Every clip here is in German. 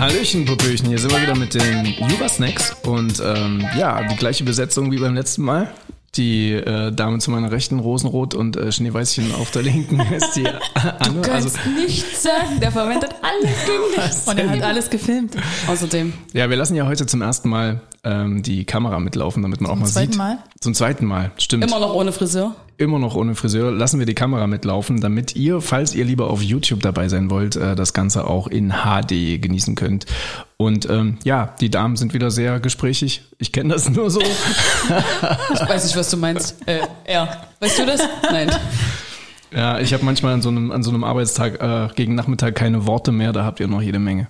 Hallöchen, Popöchen, hier sind wir wieder mit den Juba-Snacks und ähm, ja, die gleiche Besetzung wie beim letzten Mal. Die äh, Dame zu meiner Rechten, Rosenrot und äh, Schneeweißchen auf der Linken ist die Anne. Du kannst Also, nichts sagen, der verwendet alles gegen dich. Und er hat alles gefilmt. Außerdem. ja, wir lassen ja heute zum ersten Mal ähm, die Kamera mitlaufen, damit man auch mal zweiten sieht. Mal? Zum zweiten Mal, stimmt. Immer noch ohne Friseur. Immer noch ohne Friseur, lassen wir die Kamera mitlaufen, damit ihr, falls ihr lieber auf YouTube dabei sein wollt, äh, das Ganze auch in HD genießen könnt. Und ähm, ja, die Damen sind wieder sehr gesprächig. Ich kenne das nur so. Ich weiß nicht, was du meinst. Äh, er. Weißt du das? Nein. ja, ich habe manchmal an so einem, an so einem Arbeitstag äh, gegen Nachmittag keine Worte mehr, da habt ihr noch jede Menge.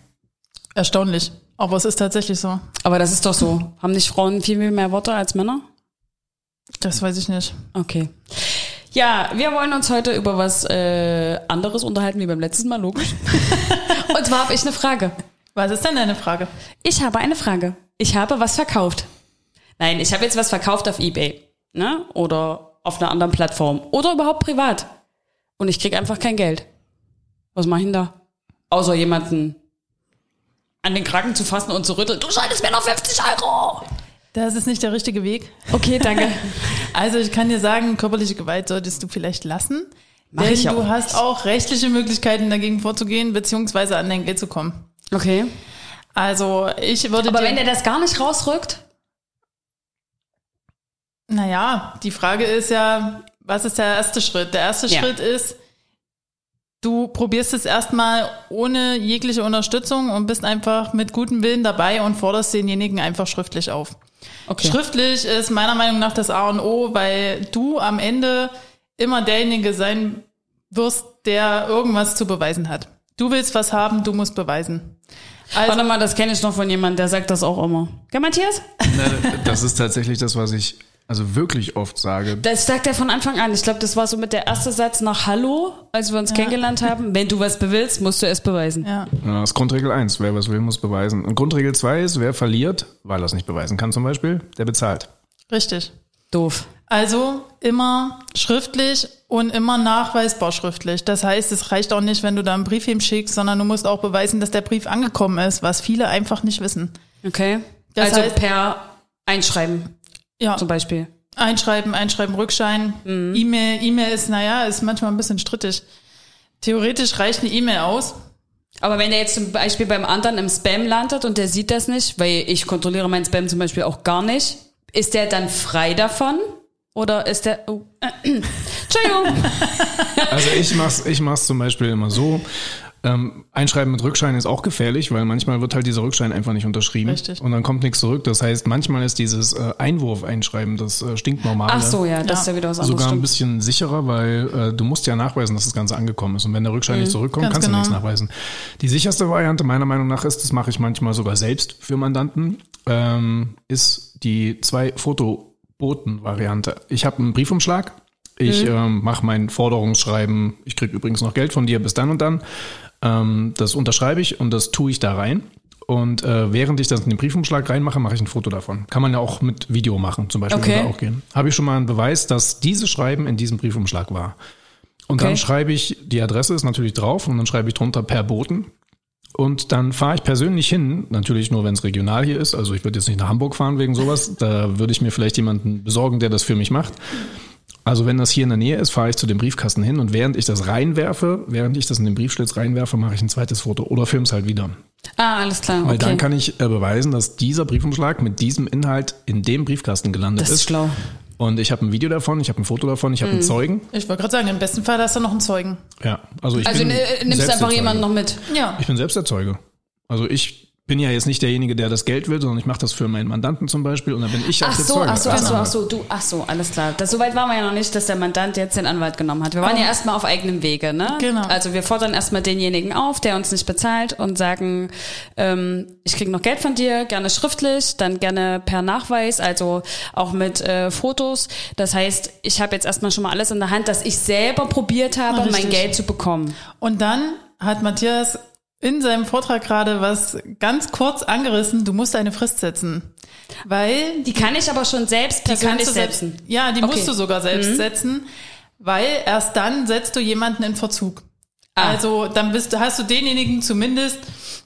Erstaunlich. Aber es ist tatsächlich so. Aber das ist doch so. Haben nicht Frauen viel, viel mehr Worte als Männer? Das weiß ich nicht. Okay. Ja, wir wollen uns heute über was äh, anderes unterhalten wie beim letzten Mal, logisch. Und zwar habe ich eine Frage. Was ist denn deine Frage? Ich habe eine Frage. Ich habe was verkauft. Nein, ich habe jetzt was verkauft auf eBay, ne? Oder auf einer anderen Plattform oder überhaupt privat. Und ich krieg einfach kein Geld. Was mache ich denn da? Außer jemanden an den Kragen zu fassen und zu rütteln. Du schuldest mir noch 50 Euro. Das ist nicht der richtige Weg. Okay, danke. Also ich kann dir sagen, körperliche Gewalt solltest du vielleicht lassen. Mach denn du auch hast auch rechtliche Möglichkeiten dagegen vorzugehen, beziehungsweise an dein Geld zu kommen. Okay. Also ich würde Aber wenn der das gar nicht rausrückt, naja, die Frage ist ja, was ist der erste Schritt? Der erste Ja. Schritt ist, du probierst es erstmal ohne jegliche Unterstützung und bist einfach mit gutem Willen dabei und forderst denjenigen einfach schriftlich auf. okay. Schriftlich ist meiner Meinung nach das A und O, weil du am Ende immer derjenige sein wirst, der irgendwas zu beweisen hat. Du willst was haben, du musst beweisen. Also, Warte mal, das kenne ich noch von jemandem, der sagt das auch immer. Gell, Matthias? Das ist tatsächlich das, was ich also wirklich oft sage. Das sagt er von Anfang an. Ich glaube, das war so mit der erste Satz nach Hallo, als wir uns kennengelernt haben. Wenn du was bewillst, musst du es beweisen. ja. Ja, Das ist Grundregel 1, wer was will, muss beweisen. Und Grundregel 2 ist, wer verliert, weil er es nicht beweisen kann zum Beispiel, der bezahlt. richtig. Doof. Also immer schriftlich und immer nachweisbar schriftlich. Das heißt, es reicht auch nicht, wenn du da einen Brief hinschickst, sondern du musst auch beweisen, dass der Brief angekommen ist, was viele einfach nicht wissen. Okay. Das also heißt- per Einschreiben Ja, zum Beispiel. Einschreiben, Einschreiben, Rückschein. E-Mail, E-Mail ist, naja, ist manchmal ein bisschen strittig. Theoretisch reicht eine E-Mail aus. Aber wenn der jetzt zum Beispiel beim anderen im Spam landet und der sieht das nicht, weil ich kontrolliere meinen Spam zum Beispiel auch gar nicht, ist der dann frei davon? Oder ist der. Oh, Entschuldigung. Also ich mach's, ich mach's zum Beispiel immer so. Ähm, Einschreiben mit Rückschein ist auch gefährlich, weil manchmal wird halt dieser Rückschein einfach nicht unterschrieben. Richtig. Und dann kommt nichts zurück. Das heißt, manchmal ist dieses äh, Einwurf-Einschreiben, das äh, stinknormale, Ach so, ja, das ist ja wieder was anderes. sogar ein bisschen sicherer, weil äh, du musst ja nachweisen, dass das Ganze angekommen ist. Und wenn der Rückschein nicht zurückkommt, kannst du genau. nichts nachweisen. Die sicherste Variante meiner Meinung nach ist, das mache ich manchmal sogar selbst für Mandanten, ähm, ist die zwei Fotoboten-Variante. Ich habe einen Briefumschlag. Ich ähm, mache mein Forderungsschreiben. Ich krieg übrigens noch Geld von dir bis dann und dann. Ähm, das unterschreibe ich und das tue ich da rein. Und äh, während ich das in den Briefumschlag reinmache, mache ich ein Foto davon. Kann man ja auch mit Video machen, zum Beispiel Okay. auch gehen. Habe ich schon mal einen Beweis, dass dieses Schreiben in diesem Briefumschlag war. Und Okay. dann schreibe ich, die Adresse ist natürlich drauf und dann schreibe ich drunter per Boten. Und dann fahre ich persönlich hin, natürlich nur, wenn es regional hier ist. Also ich würde jetzt nicht nach Hamburg fahren wegen sowas. Da würde ich mir vielleicht jemanden besorgen, der das für mich macht. Also wenn das hier in der Nähe ist, fahre ich zu dem Briefkasten hin und während ich das reinwerfe, während ich das in den Briefschlitz reinwerfe, mache ich ein zweites Foto oder film's halt wieder. Ah, alles klar. Weil Okay. dann kann ich äh, beweisen, dass dieser Briefumschlag mit diesem Inhalt in dem Briefkasten gelandet das ist ist. schlau. Und ich habe ein Video davon, ich habe ein Foto davon, ich habe Mhm. einen Zeugen. Ich wollte gerade sagen, im besten Fall hast du noch einen Zeugen. Ja, also ich Also bin ne, nimmst selbst einfach jemanden noch mit. Ja. Ich bin selbst der Zeuge. Also ich bin ja jetzt nicht derjenige, der das Geld will, sondern ich mache das für meinen Mandanten zum Beispiel und dann bin ich auch Ach der so, Zeuge. ach so, ach so, ach so, du, ach so, alles klar. Das, so weit waren wir ja noch nicht, dass der Mandant jetzt den Anwalt genommen hat. Wir waren ja erstmal auf eigenem Wege, ne? Genau. Also wir fordern erstmal denjenigen auf, der uns nicht bezahlt und sagen, ähm, ich krieg noch Geld von dir, gerne schriftlich, dann gerne per Nachweis, also auch mit äh, Fotos. Das heißt, ich habe jetzt erstmal schon mal alles in der Hand, dass ich selber probiert habe, Richtig. mein Geld zu bekommen. Und dann hat Matthias in seinem Vortrag gerade was ganz kurz angerissen. Du musst eine Frist setzen. Weil Die kann ich aber schon selbst die persönlich setzen. Ja, die Okay. Mhm. musst du sogar selbst setzen, weil erst dann setzt du jemanden in Verzug. Ah. Also dann bist, hast du denjenigen zumindest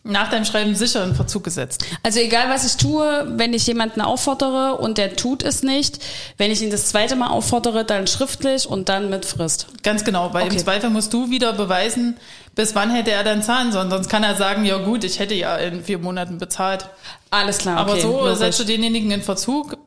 nach deinem Schreiben sicher in Verzug gesetzt. Also egal, was ich tue, wenn ich jemanden auffordere und der tut es nicht, wenn ich ihn das zweite Mal auffordere, dann schriftlich und dann mit Frist. Ganz genau, weil Okay. im Zweifel musst du wieder beweisen, bis wann hätte er dann zahlen sollen. Sonst kann er sagen, ja gut, ich hätte ja in vier Monaten bezahlt. Alles klar, Aber okay. so logisch. setzt du denjenigen in Verzug.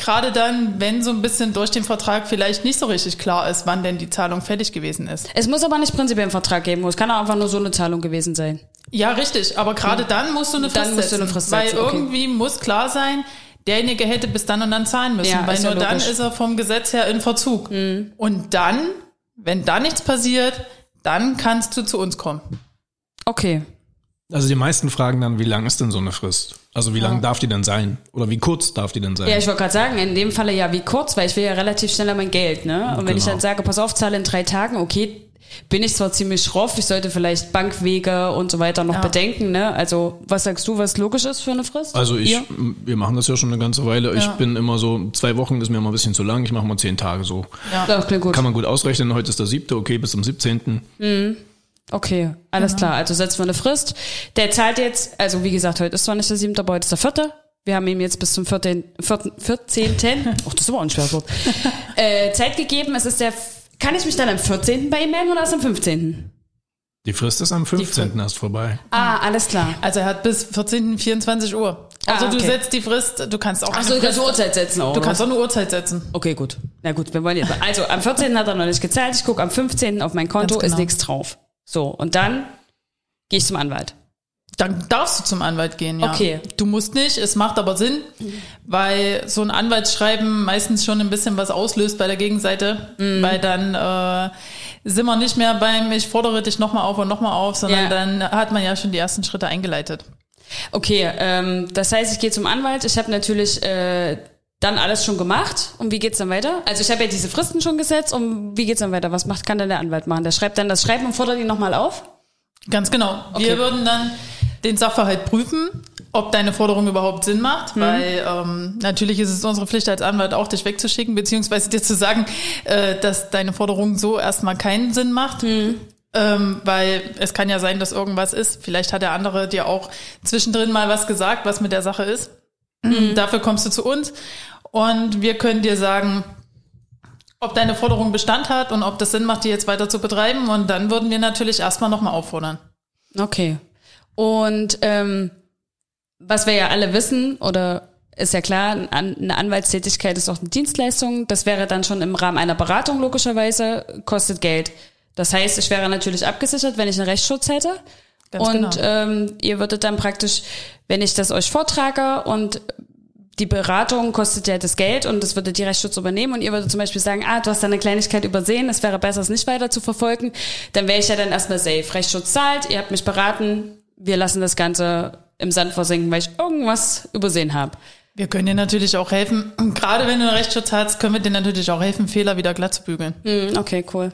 Gerade dann, wenn so ein bisschen durch den Vertrag vielleicht nicht so richtig klar ist, wann denn die Zahlung fertig gewesen ist. Es muss aber nicht prinzipiell einen Vertrag geben, es kann auch einfach nur so eine Zahlung gewesen sein. Ja, richtig. Aber gerade dann musst du eine Frist Dann musst du setzen. eine Frist weil setzen, okay. irgendwie muss klar sein, derjenige hätte bis dann und dann zahlen müssen. Ja, weil ist ja nur dann. Mhm. ist er vom Gesetz her in Verzug. Und dann, wenn da nichts passiert, dann kannst du zu uns kommen. Okay. Also die meisten fragen dann, wie lang ist denn so eine Frist? Also wie lang darf die denn sein? Oder wie kurz darf die denn sein? Ja, ich wollte gerade sagen, in dem Falle ja wie kurz, weil ich will ja relativ schneller mein Geld, ne? Und wenn ich Genau. dann sage, pass auf, zahle in drei Tagen, okay, bin ich zwar ziemlich schroff, ich sollte vielleicht Bankwege und so weiter noch Ja. bedenken, ne? Also, was sagst du, was logisch ist für eine Frist? Also ich, Ihr? wir machen das ja schon eine ganze Weile. Ich Ja. bin immer so, zwei Wochen ist mir immer ein bisschen zu lang. Ich mache mal zehn Tage so. Ja. Das klingt gut. Kann man gut ausrechnen. Heute ist der siebte, okay, bis zum 17. Okay, alles klar. Also setzen wir eine Frist. Der zahlt jetzt, also wie gesagt, heute ist zwar nicht der siebte, aber heute ist der vierte. Wir haben ihm jetzt bis zum 14. 14. 14. Oh, das ist aber ein schweres Wort. äh, Zeit gegeben. Es ist der. Kann ich mich dann am 14. bei ihm melden oder erst am 15.? Die Frist ist am 15. erst vorbei. Ah, alles klar. Also er hat bis 14. 24 Uhr. Also Ah, du okay. setzt die Frist, du kannst auch Achso, eine ich kann Frist, Uhrzeit setzen auch. du kannst auch eine Uhrzeit setzen. Okay, gut. Na gut, wir wollen jetzt. Also am 14. hat er noch nicht gezahlt. Ich gucke am 15. auf mein Konto, genau. ist nichts drauf. So, und dann gehe ich zum Anwalt. Dann darfst du zum Anwalt gehen, ja. Okay. Du musst nicht, es macht aber Sinn, weil so ein Anwaltsschreiben meistens schon ein bisschen was auslöst bei der Gegenseite, Mhm. weil dann äh, sind wir nicht mehr beim ich fordere dich nochmal auf und nochmal auf, sondern Ja. dann hat man ja schon die ersten Schritte eingeleitet. Okay, ähm, das heißt, ich gehe zum Anwalt. Ich habe natürlich äh, dann alles schon gemacht. Und wie geht's dann weiter? Also ich habe ja diese Fristen schon gesetzt. Und wie geht's dann weiter? Was macht kann denn der Anwalt machen? Der schreibt dann das Schreiben und fordert ihn nochmal auf? Ganz genau. Okay. Wir würden dann den Sachverhalt prüfen, ob deine Forderung überhaupt Sinn macht, Mhm. weil ähm, natürlich ist es unsere Pflicht als Anwalt auch, dich wegzuschicken, beziehungsweise dir zu sagen, äh, dass deine Forderung so erstmal keinen Sinn macht. Mhm. Ähm, weil es kann ja sein, dass irgendwas ist. Vielleicht hat der andere dir auch zwischendrin mal was gesagt, was mit der Sache ist. Mhm. Dafür kommst du zu uns und wir können dir sagen, ob deine Forderung Bestand hat und ob das Sinn macht, die jetzt weiter zu betreiben. Und dann würden wir natürlich erstmal nochmal auffordern. Okay. Und ähm, was wir ja alle wissen, oder ist ja klar, eine Anwaltstätigkeit ist auch eine Dienstleistung. Das wäre dann schon im Rahmen einer Beratung logischerweise, kostet Geld. Das heißt, ich wäre natürlich abgesichert, wenn ich einen Rechtsschutz hätte. Ganz und genau. ähm, ihr würdet dann praktisch, wenn ich das euch vortrage und die Beratung kostet ja das Geld und das würde die Rechtsschutz übernehmen und ihr würdet zum Beispiel sagen, ah, du hast da eine Kleinigkeit übersehen, es wäre besser, es nicht weiter zu verfolgen, dann wäre ich ja dann erstmal safe. Rechtsschutz zahlt, ihr habt mich beraten, wir lassen das Ganze im Sand versinken, weil ich irgendwas übersehen habe. Wir können dir natürlich auch helfen. Gerade wenn du einen Rechtsschutz hast, können wir dir natürlich auch helfen, Fehler wieder glatt zu bügeln. Hm, okay, cool.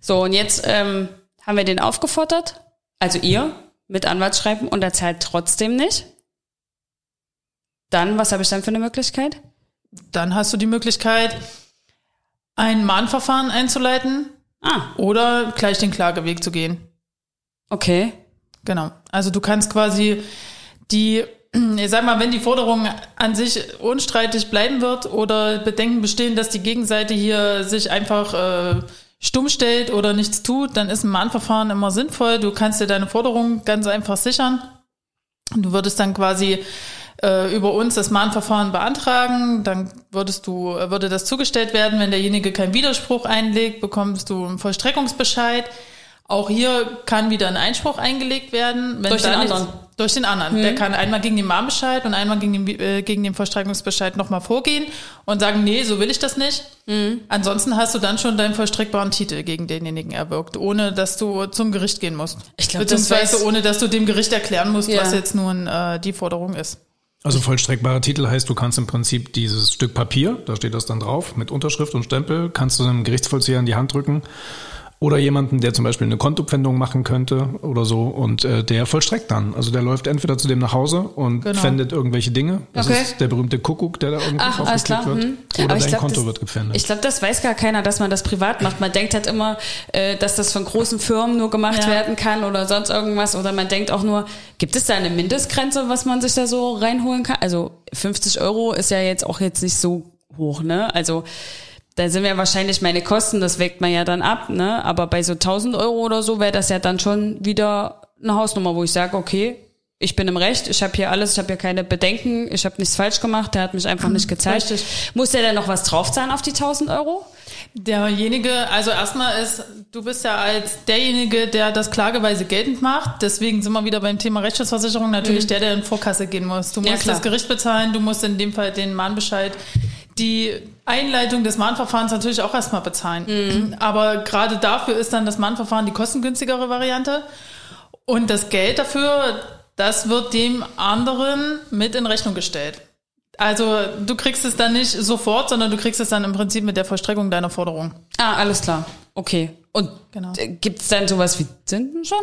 So, und jetzt ähm, haben wir den aufgefordert, also ihr mit Anwaltsschreiben und er zahlt trotzdem nicht. Dann, was habe ich dann für eine Möglichkeit? Dann hast du die Möglichkeit, ein Mahnverfahren einzuleiten Ah, oder gleich den Klageweg zu gehen. okay. Genau. Also du kannst quasi die, ich sag mal, wenn die Forderung an sich unstreitig bleiben wird oder Bedenken bestehen, dass die Gegenseite hier sich einfach äh, stumm stellt oder nichts tut, dann ist ein Mahnverfahren immer sinnvoll. Du kannst dir deine Forderung ganz einfach sichern. Du würdest dann quasi äh, über uns das Mahnverfahren beantragen, dann würdest du, würde das zugestellt werden. Wenn derjenige keinen Widerspruch einlegt, bekommst du einen Vollstreckungsbescheid. Auch hier kann wieder ein Einspruch eingelegt werden. Wenn Durch den anderen? Durch den anderen. Der kann einmal gegen den Mahnbescheid und einmal gegen den, äh, gegen den Vollstreckungsbescheid nochmal vorgehen und sagen, nee, so will ich das nicht. Ansonsten hast du dann schon deinen vollstreckbaren Titel gegen denjenigen erwirkt, ohne dass du zum Gericht gehen musst. Ich glaub, das Beziehungsweise weiß- ohne dass du dem Gericht erklären musst, Ja. was jetzt nun äh, die Forderung ist. Also vollstreckbarer Titel heißt, du kannst im Prinzip dieses Stück Papier, da steht das dann drauf, mit Unterschrift und Stempel, kannst du einem Gerichtsvollzieher in die Hand drücken. Oder jemanden, der zum Beispiel eine Kontopfändung machen könnte oder so und äh, der vollstreckt dann. Also der läuft entweder zu dem nach Hause und Genau. pfändet irgendwelche Dinge. Das Okay. ist der berühmte Kuckuck, der da irgendwo Ach, alles draufgeklickt klar. wird. hm. Oder Aber dein glaub, Konto das, wird gepfändet. Ich glaube, das weiß gar keiner, dass man das privat macht. Man denkt halt immer, äh, dass das von großen Firmen nur gemacht Ja. werden kann oder sonst irgendwas. Oder man denkt auch nur, gibt es da eine Mindestgrenze, was man sich da so reinholen kann? Also 50 Euro ist ja jetzt auch jetzt nicht so hoch, ne? Also da sind ja wahrscheinlich meine Kosten, das wägt man ja dann ab, ne? Aber bei so 1000 Euro oder so wäre das ja dann schon wieder eine Hausnummer, wo ich sage, okay, ich bin im Recht, ich habe hier alles, ich habe hier keine Bedenken, ich habe nichts falsch gemacht, der hat mich einfach nicht gezeigt. Richtig. Muss der denn noch was draufzahlen auf die 1000 Euro? Derjenige, also erstmal ist, du bist ja als derjenige, der das klageweise geltend macht. Deswegen sind wir wieder beim Thema Rechtsschutzversicherung natürlich der, der in Vorkasse gehen muss. Du Mhm. Ja, musst klar. das Gericht bezahlen, du musst in dem Fall den Mahnbescheid, die Einleitung des Mahnverfahrens natürlich auch erstmal bezahlen. Mhm. Aber gerade dafür ist dann das Mahnverfahren die kostengünstigere Variante. Und das Geld dafür, das wird dem anderen mit in Rechnung gestellt. Also du kriegst es dann nicht sofort, sondern du kriegst es dann im Prinzip mit der Vollstreckung deiner Forderung. Ah, alles klar. Okay. Und Genau. äh, gibt's dann sowas wie Zinsen schon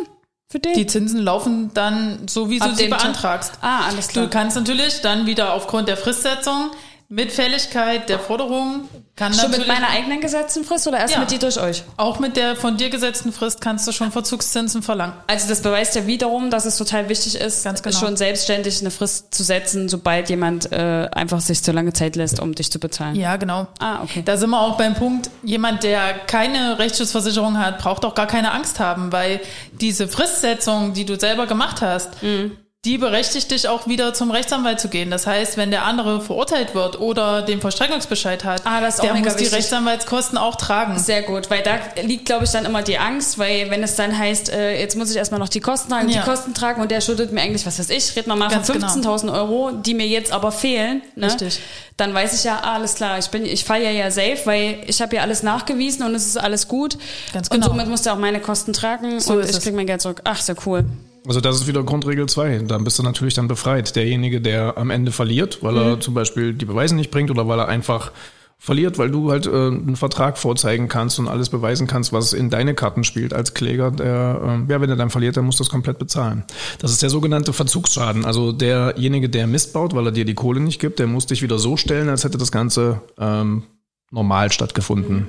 für den? Die Zinsen laufen dann so, wie Ab du sie beantragst. Ah, alles klar. Du kannst natürlich dann wieder aufgrund der Fristsetzung mit Fälligkeit der Forderung kann Schon mit natürlich meiner eigenen gesetzten Frist oder erst Ja. mit die durch euch? auch mit der von dir gesetzten Frist kannst du schon Verzugszinsen verlangen. Also das beweist ja wiederum, dass es total wichtig ist, Ganz genau. schon selbstständig eine Frist zu setzen, sobald jemand äh, einfach sich zu lange Zeit lässt, um dich zu bezahlen. Ja, genau. Ah, okay. Da sind wir auch beim Punkt, jemand, der keine Rechtsschutzversicherung hat, braucht auch gar keine Angst haben, weil diese Fristsetzung, die du selber gemacht hast, Mhm. Die berechtigt dich auch wieder zum Rechtsanwalt zu gehen. Das heißt, wenn der andere verurteilt wird oder den Vollstreckungsbescheid hat, Ah, das ist der muss die. Rechtsanwaltskosten auch tragen. Sehr gut, weil da liegt, glaube ich, dann immer die Angst, weil wenn es dann heißt, äh, jetzt muss ich erstmal noch die Kosten tragen, Ja. die Kosten tragen und der schuldet mir eigentlich, was weiß ich, wir mal Ganz von genau. 15.000 Euro, die mir jetzt aber fehlen, ne? Richtig. dann weiß ich ja, ah, alles klar, ich bin, ich falle ja ja safe, weil ich habe ja alles nachgewiesen und es ist alles gut. Ganz Und genau. somit muss der auch meine Kosten tragen So und ich es. krieg mein Geld zurück. Ach, sehr cool. Also das ist wieder Grundregel 2. Dann bist du natürlich dann befreit. Derjenige, der am Ende verliert, weil Mhm. er zum Beispiel die Beweise nicht bringt oder weil er einfach verliert, weil du halt äh, einen Vertrag vorzeigen kannst und alles beweisen kannst, was in deine Karten spielt als Kläger. Der, äh, ja, wenn er dann verliert, dann muss das komplett bezahlen. Das ist der sogenannte Verzugsschaden. Also derjenige, der Mist baut, weil er dir die Kohle nicht gibt, der muss dich wieder so stellen, als hätte das Ganze ähm, normal stattgefunden.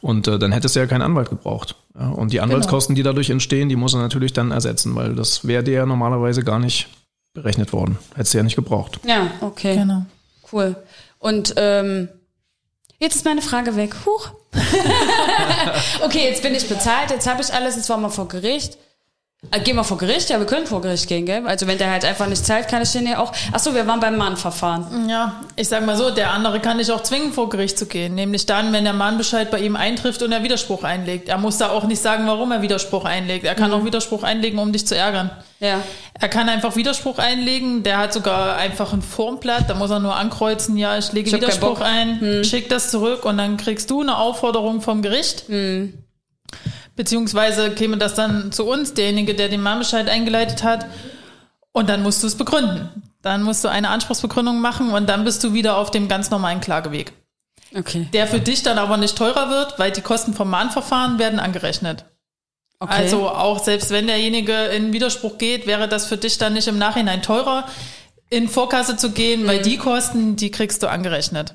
Und äh, dann hättest du ja keinen Anwalt gebraucht. Ja, und die Anwaltskosten, die dadurch entstehen, die muss er natürlich dann ersetzen, weil das wäre dir ja normalerweise gar nicht berechnet worden. Hättest du ja nicht gebraucht. Ja, okay. Genau. Cool. Und ähm, jetzt ist meine Frage weg. Huch. okay, jetzt bin ich bezahlt, jetzt habe ich alles, jetzt waren wir vor Gericht. Äh, gehen wir vor Gericht? Ja, wir können vor Gericht gehen, gell? Also wenn der halt einfach nicht zahlt, kann ich den ja auch. Ach so, wir waren beim Mahnverfahren. Ja, ich sag mal so, der andere kann dich auch zwingen, vor Gericht zu gehen. Nämlich dann, wenn der Mahnbescheid bei ihm eintrifft und er Widerspruch einlegt. Er muss da auch nicht sagen, warum er Widerspruch einlegt. Er kann auch Widerspruch einlegen, um dich zu ärgern. Ja. Er kann einfach Widerspruch einlegen. Der hat sogar einfach ein Formblatt. Da muss er nur ankreuzen, ja, ich lege Ich Widerspruch ein, schick das zurück und dann kriegst du eine Aufforderung vom Gericht. Beziehungsweise käme das dann zu uns, derjenige, der den Mahnbescheid eingeleitet hat. Und dann musst du es begründen. Dann musst du eine Anspruchsbegründung machen und dann bist du wieder auf dem ganz normalen Klageweg. Okay. Der für dich dann aber nicht teurer wird, weil die Kosten vom Mahnverfahren werden angerechnet. okay. Also auch selbst wenn derjenige in Widerspruch geht, wäre das für dich dann nicht im Nachhinein teurer, in Vorkasse zu gehen, weil die Kosten, die kriegst du angerechnet.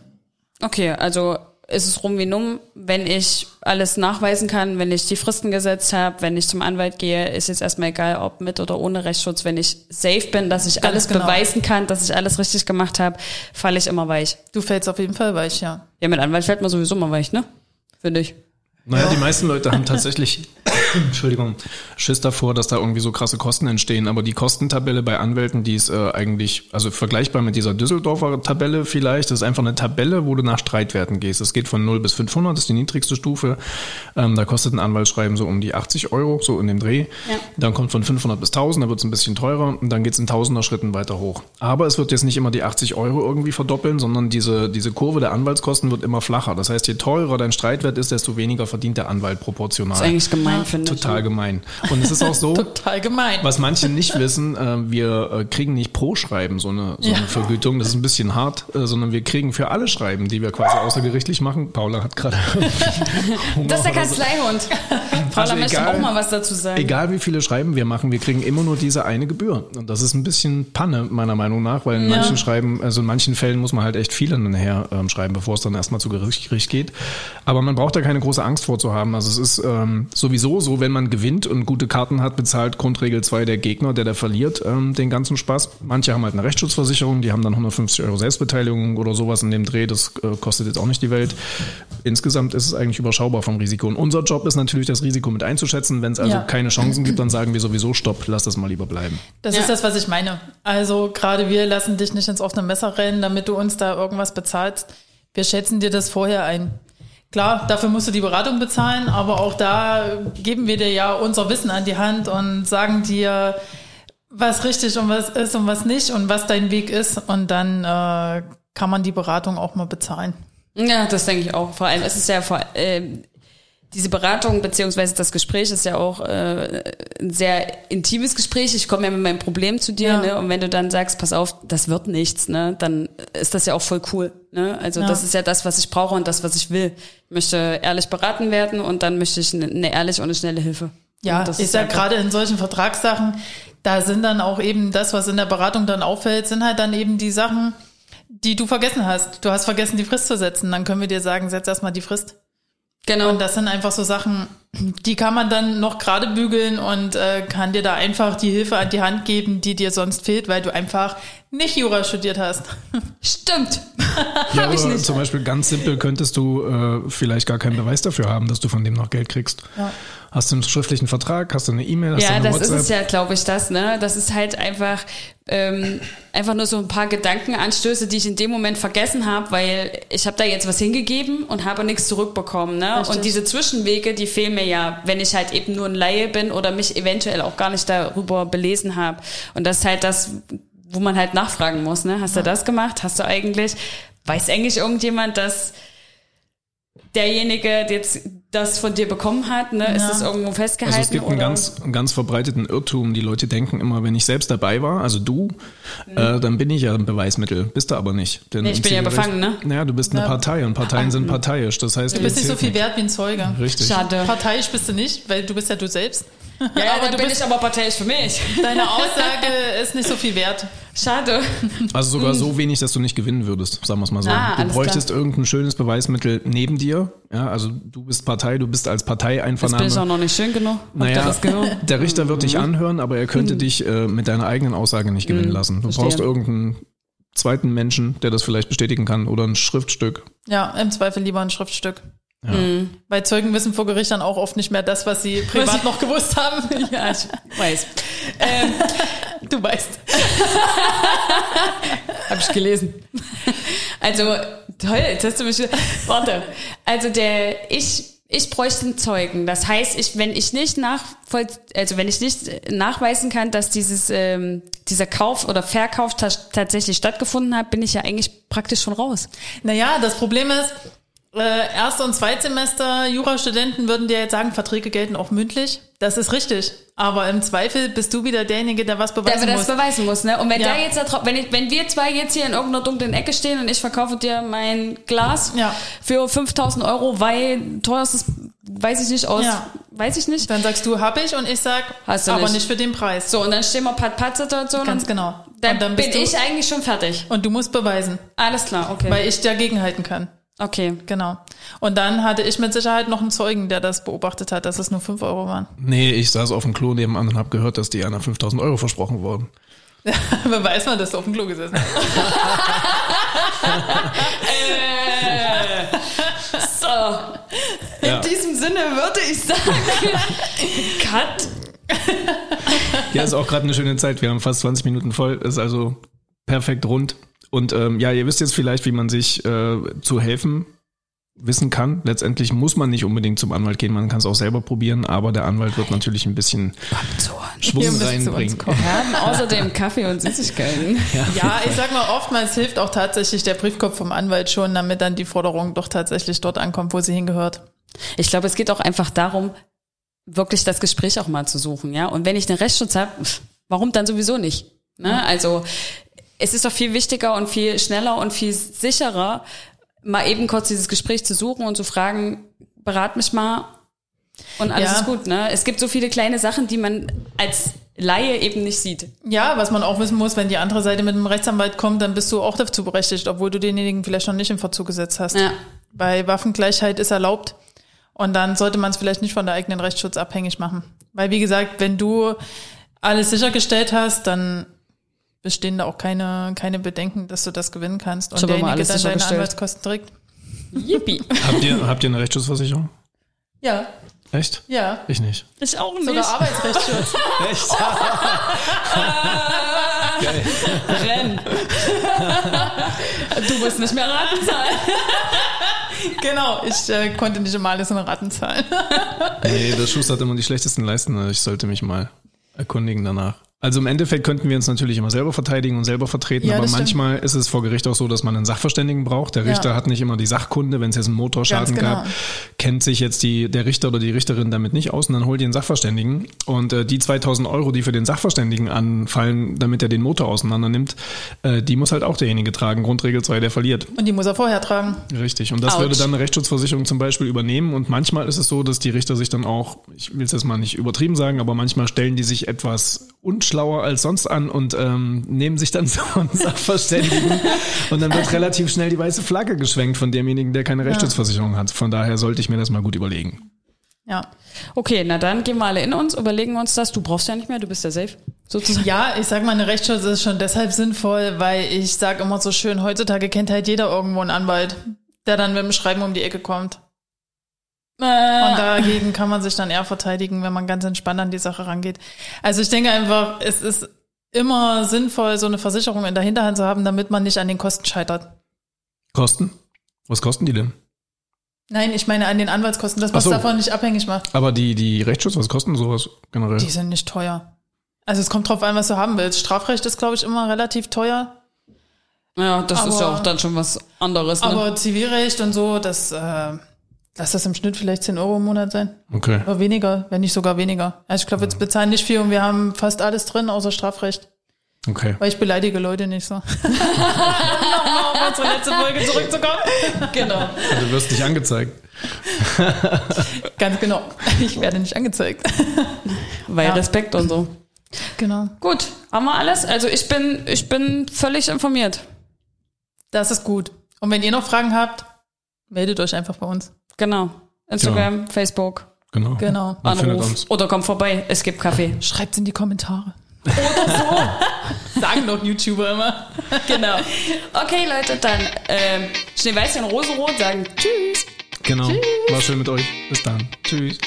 Okay, also ist es rum wie numm, wenn ich alles nachweisen kann, wenn ich die Fristen gesetzt habe, wenn ich zum Anwalt gehe, ist jetzt erstmal egal, ob mit oder ohne Rechtsschutz. Wenn ich safe bin, dass ich Ganz alles genau. beweisen kann, dass ich alles richtig gemacht habe, falle ich immer weich. Du fällst auf jeden Fall weich, ja. Ja, mit Anwalt fällt man sowieso mal weich, ne? Finde ich. Naja, die meisten Leute haben tatsächlich, Entschuldigung, Schiss davor, dass da irgendwie so krasse Kosten entstehen. Aber die Kostentabelle bei Anwälten, die ist äh, eigentlich, also vergleichbar mit dieser Düsseldorfer Tabelle vielleicht. Das ist einfach eine Tabelle, wo du nach Streitwerten gehst. Es geht von 0 bis 500, das ist die niedrigste Stufe. Ähm, da kostet ein Anwaltsschreiben so um die 80 Euro, so in dem Dreh. Ja. Dann kommt von 500 bis 1000, da wird es ein bisschen teurer. Und dann geht es in tausender Schritten weiter hoch. Aber es wird jetzt nicht immer die 80 Euro irgendwie verdoppeln, sondern diese, diese Kurve der Anwaltskosten wird immer flacher. Das heißt, je teurer dein Streitwert ist, desto weniger verdient der Anwalt proportional. Das ist eigentlich gemein, finde ich. Total gemein. Und es ist auch so, Total gemein. was manche nicht wissen, äh, wir äh, kriegen nicht pro Schreiben so eine, so eine Ja. Vergütung, das ist ein bisschen hart, äh, sondern wir kriegen für alle Schreiben, die wir quasi außergerichtlich machen. Paula hat gerade Das ist der. Kanzleihund. Paula möchte egal- auch mal was dazu sagen. Egal wie viele Schreiben wir machen, wir kriegen immer nur diese eine Gebühr. Und das ist ein bisschen Panne, meiner Meinung nach, weil in Ja. manchen Schreiben, also in manchen Fällen muss man halt echt viele nachher ähm, schreiben, bevor es dann erstmal zu Gericht, Gericht geht. Aber man braucht da keine große Angst vor zu haben. Also es ist ähm, sowieso so, wenn man gewinnt und gute Karten hat, bezahlt Grundregel 2 der Gegner, der da verliert, ähm, den ganzen Spaß. Manche haben halt eine Rechtsschutzversicherung, die haben dann 150 Euro Selbstbeteiligung oder sowas in dem Dreh. Das äh, kostet jetzt auch nicht die Welt. Insgesamt ist es eigentlich überschaubar vom Risiko. Und unser Job ist natürlich, das Risiko mit einzuschätzen. Wenn es also Ja. keine Chancen gibt, dann sagen wir sowieso Stopp, lass das mal lieber bleiben. Das Ja. ist das, was ich meine. Also gerade wir lassen dich nicht ins offene Messer rennen, damit du uns da irgendwas bezahlst. Wir schätzen dir das vorher ein. Klar, dafür musst du die Beratung bezahlen, aber auch da geben wir dir ja unser Wissen an die Hand und sagen dir, was richtig und was ist und was nicht und was dein Weg ist. Und dann äh, kann man die Beratung auch mal bezahlen. Ja, das denke ich auch. Vor allem ist es ja vor äh, diese Beratung beziehungsweise das Gespräch ist ja auch äh, ein sehr intimes Gespräch. Ich komme ja mit meinem Problem zu dir, Ja. ne? Und wenn du dann sagst, pass auf, das wird nichts, ne, dann ist das ja auch voll cool. Ne? Also Ja. das ist ja das, was ich brauche und das, was ich will. Ich möchte ehrlich beraten werden und dann möchte ich eine, eine ehrliche und eine schnelle Hilfe. Ja, ich ist sag gerade in solchen Vertragssachen, da sind dann auch eben das, was in der Beratung dann auffällt, sind halt dann eben die Sachen, die du vergessen hast. Du hast vergessen, die Frist zu setzen. Dann können wir dir sagen, setz erstmal die Frist. Genau. Und das sind einfach so Sachen, die kann man dann noch gerade bügeln und äh, kann dir da einfach die Hilfe an die Hand geben, die dir sonst fehlt, weil du einfach nicht Jura studiert hast. Stimmt. Ja, Hab ich nicht. zum Beispiel ganz simpel könntest du äh, vielleicht gar keinen Beweis dafür haben, dass du von dem noch Geld kriegst. Ja. Hast du einen schriftlichen Vertrag, hast du eine E-Mail, hast Ja, du eine das WhatsApp? ist es ja, glaube ich, das, ne? Das ist halt einfach, ähm, einfach nur so ein paar Gedankenanstöße, die ich in dem Moment vergessen habe, weil ich habe da jetzt was hingegeben und habe nichts zurückbekommen, ne? Richtig. Und diese Zwischenwege, die fehlen mir ja, wenn ich halt eben nur ein Laie bin oder mich eventuell auch gar nicht darüber belesen habe. Und das ist halt das, wo man halt nachfragen muss, ne? Hast du das gemacht? Hast du eigentlich, weiß eigentlich irgendjemand, dass derjenige der jetzt das von dir bekommen hat, ne? Ist Ja. das irgendwo festgehalten? Also es gibt einen oder? ganz, einen ganz verbreiteten Irrtum. Die Leute denken immer, wenn ich selbst dabei war, also du, äh, dann bin ich ja ein Beweismittel. Bist du aber nicht. Denn Mhm. Nee, ich bin ja befangen, ne? Naja, du bist eine Ja. Partei und Parteien sind parteiisch. Das heißt, Du bist nicht so viel wert wie ein Zeuge. Richtig. Schade. Parteiisch bist du nicht, weil du bist ja du selbst. Ja, ja aber dann du bin bist, ich aber parteiisch für mich. deine Aussage ist nicht so viel wert. Schade. Also sogar so wenig, dass du nicht gewinnen würdest, sagen wir es mal so. Mhm. Ah, du bräuchtest irgendein schönes Beweismittel neben dir. Ja, also du bist Partei, du bist als Jetzt bin ich auch noch nicht schön genug. Naja, das der Richter wird dich anhören, aber er könnte dich äh, mit deiner eigenen Aussage nicht gewinnen lassen. Du Mhm. verstehe. brauchst irgendeinen zweiten Menschen, der das vielleicht bestätigen kann oder ein Schriftstück. Ja, im Zweifel lieber ein Schriftstück. Ja. Weil Zeugen wissen vor Gericht dann auch oft nicht mehr das, was sie privat Was- noch gewusst haben. Ja, ich weiß. Ähm, Du weißt. Hab ich gelesen. Also, toll, jetzt hast du mich. Warte. Also der, ich, ich bräuchte einen Zeugen. Das heißt, ich, wenn ich nicht nachvoll, also wenn ich nicht nachweisen kann, dass dieses, ähm, dieser Kauf oder Verkauf ta tatsächlich stattgefunden hat, bin ich ja eigentlich praktisch schon raus. Naja, das Problem ist, äh, Erst- und Zweitsemester Jurastudenten würden dir jetzt sagen, Verträge gelten auch mündlich. Das ist richtig. Aber im Zweifel bist du wieder derjenige, der was Der beweisen muss. das beweisen muss, ne? Und wenn Ja. der jetzt da drauf, wenn, ich, wenn wir zwei jetzt hier in irgendeiner dunklen Ecke stehen und ich verkaufe dir mein Glas Ja. für 5000 Euro, weil teuerstes, weiß ich nicht aus, Ja. weiß ich nicht. Dann sagst du, hab ich, und ich sag, Hast du aber nicht. nicht. für den Preis. So, und dann stehen wir Pat-Pat-Situation. Ganz genau. Dann, dann bin ich eigentlich schon fertig. und du musst beweisen, Alles klar, okay. weil ich dagegenhalten kann. Okay. Genau. Und dann hatte ich mit Sicherheit noch einen Zeugen, der das beobachtet hat, dass es nur 5 Euro waren. Nee, ich saß auf dem Klo nebenan und habe gehört, dass die einer 5000 Euro versprochen wurden. Wer weiß man, dass du auf dem Klo gesessen hast. Äh, so. In Ja. diesem Sinne würde ich sagen, Cut. Ja, ist auch gerade eine schöne Zeit. Wir haben fast 20 Minuten voll. Ist also perfekt rund. Und ähm, ja, ihr wisst jetzt vielleicht, wie man sich äh, zu helfen wissen kann. Letztendlich muss man nicht unbedingt zum Anwalt gehen, man kann es auch selber probieren, aber der Anwalt wird natürlich ein bisschen Schwung reinbringen. Wir haben außerdem Kaffee und Süßigkeiten. Ja, ich sag mal, oftmals hilft auch tatsächlich der Briefkopf vom Anwalt schon, damit dann die Forderung doch tatsächlich dort ankommt, wo sie hingehört. Ich glaube, es geht auch einfach darum, wirklich das Gespräch auch mal zu suchen, ja. Und wenn ich einen Rechtsschutz habe, warum dann sowieso nicht? Ne? Also es ist doch viel wichtiger und viel schneller und viel sicherer, mal eben kurz dieses Gespräch zu suchen und zu fragen, berat mich mal und alles Ja. ist gut. Ne? Es gibt so viele kleine Sachen, die man als Laie eben nicht sieht. Ja, was man auch wissen muss, wenn die andere Seite mit einem Rechtsanwalt kommt, dann bist du auch dazu berechtigt, obwohl du denjenigen vielleicht noch nicht in Verzug gesetzt hast. Ja. Bei Waffengleichheit ist erlaubt. Und dann sollte man es vielleicht nicht von der eigenen Rechtsschutz abhängig machen. Weil, wie gesagt, wenn du alles sichergestellt hast, dann bestehen da auch keine, keine Bedenken, dass du das gewinnen kannst. Und immer derjenige dann deine. Anwaltskosten trägt. Yippie. Habt ihr, habt ihr eine Rechtsschutzversicherung? Ja, Echt? ja. Ich nicht. Ich auch nicht. Sogar Arbeitsrechtsschutz. Echt? Renn. du musst nicht mehr Raten zahlen. genau, ich äh, konnte nicht immer alles in Ratten zahlen. Nee, der Schuss hat immer die schlechtesten Leisten. Ich sollte mich mal erkundigen danach. Also im Endeffekt könnten wir uns natürlich immer selber verteidigen und selber vertreten, Ja, aber das stimmt. manchmal ist es vor Gericht auch so, dass man einen Sachverständigen braucht. Der Ja. Richter hat nicht immer die Sachkunde, wenn es jetzt einen Motorschaden genau. gab, kennt sich jetzt die, der Richter oder die Richterin damit nicht aus und dann holt ihr einen Sachverständigen und äh, die 2000 Euro, die für den Sachverständigen anfallen, damit er den Motor auseinander nimmt, äh, die muss halt auch derjenige tragen. Grundregel 2, der verliert. Und die muss er vorher tragen. Richtig. Und das Autsch. würde dann eine Rechtsschutzversicherung zum Beispiel übernehmen. Und manchmal ist es so, dass die Richter sich dann auch, ich will es jetzt mal nicht übertrieben sagen, aber manchmal stellen die sich etwas unschlauer als sonst an und ähm, nehmen sich dann so einen Sachverständigen. und dann wird relativ schnell die weiße Flagge geschwenkt von demjenigen, der keine Rechtsschutzversicherung hat. Von daher sollte ich mir das mal gut überlegen. Ja. Okay, na dann gehen wir alle in uns, überlegen uns das. Du brauchst ja nicht mehr, du bist ja safe. Sozusagen. Ja, ich sag mal, eine Rechtsschutz ist schon deshalb sinnvoll, weil ich sag immer so schön, heutzutage kennt halt jeder irgendwo einen Anwalt, der dann mit dem Schreiben um die Ecke kommt. Und Äh, dagegen kann man sich dann eher verteidigen, wenn man ganz entspannt an die Sache rangeht. Also ich denke einfach, es ist immer sinnvoll, so eine Versicherung in der Hinterhand zu haben, damit man nicht an den Kosten scheitert. Kosten? Was kosten die denn? Nein, ich meine an den Anwaltskosten, dass man Ach so. es davon nicht abhängig macht. Aber die, die Rechtsschutz, was kosten sowas generell? Die sind nicht teuer. Also es kommt drauf an, was du haben willst. Strafrecht ist, glaube ich, immer relativ teuer. ja, das ist ja Aber- auch dann schon was anderes. Ne? Aber Zivilrecht und so, das, äh, lass das im Schnitt vielleicht 10 Euro im Monat sein. Okay. Aber weniger, wenn nicht sogar weniger. Also ich glaube, wir bezahlen nicht viel und wir haben fast alles drin, außer Strafrecht. Okay. Weil ich beleidige Leute nicht so. Nochmal auf unsere letzte Folge zurückzukommen. genau. Du wirst nicht angezeigt. Ganz genau. Ich werde nicht angezeigt. Weil Ja. Respekt und so. Genau. Gut, haben wir alles? Also ich bin, ich bin völlig informiert. Das ist gut. Und wenn ihr noch Fragen habt, meldet euch einfach bei uns. Genau. Instagram, Facebook, Genau. Genau. Man findet Anruf. uns. Oder kommt vorbei, es gibt Kaffee. Schreibt's in die Kommentare. Oder so. Sagen doch YouTuber immer. Genau. Okay, Leute, dann ähm, Schneeweißchen Rosenrot sagen Tschüss. Genau. War schön mit euch. Bis dann. Tschüss.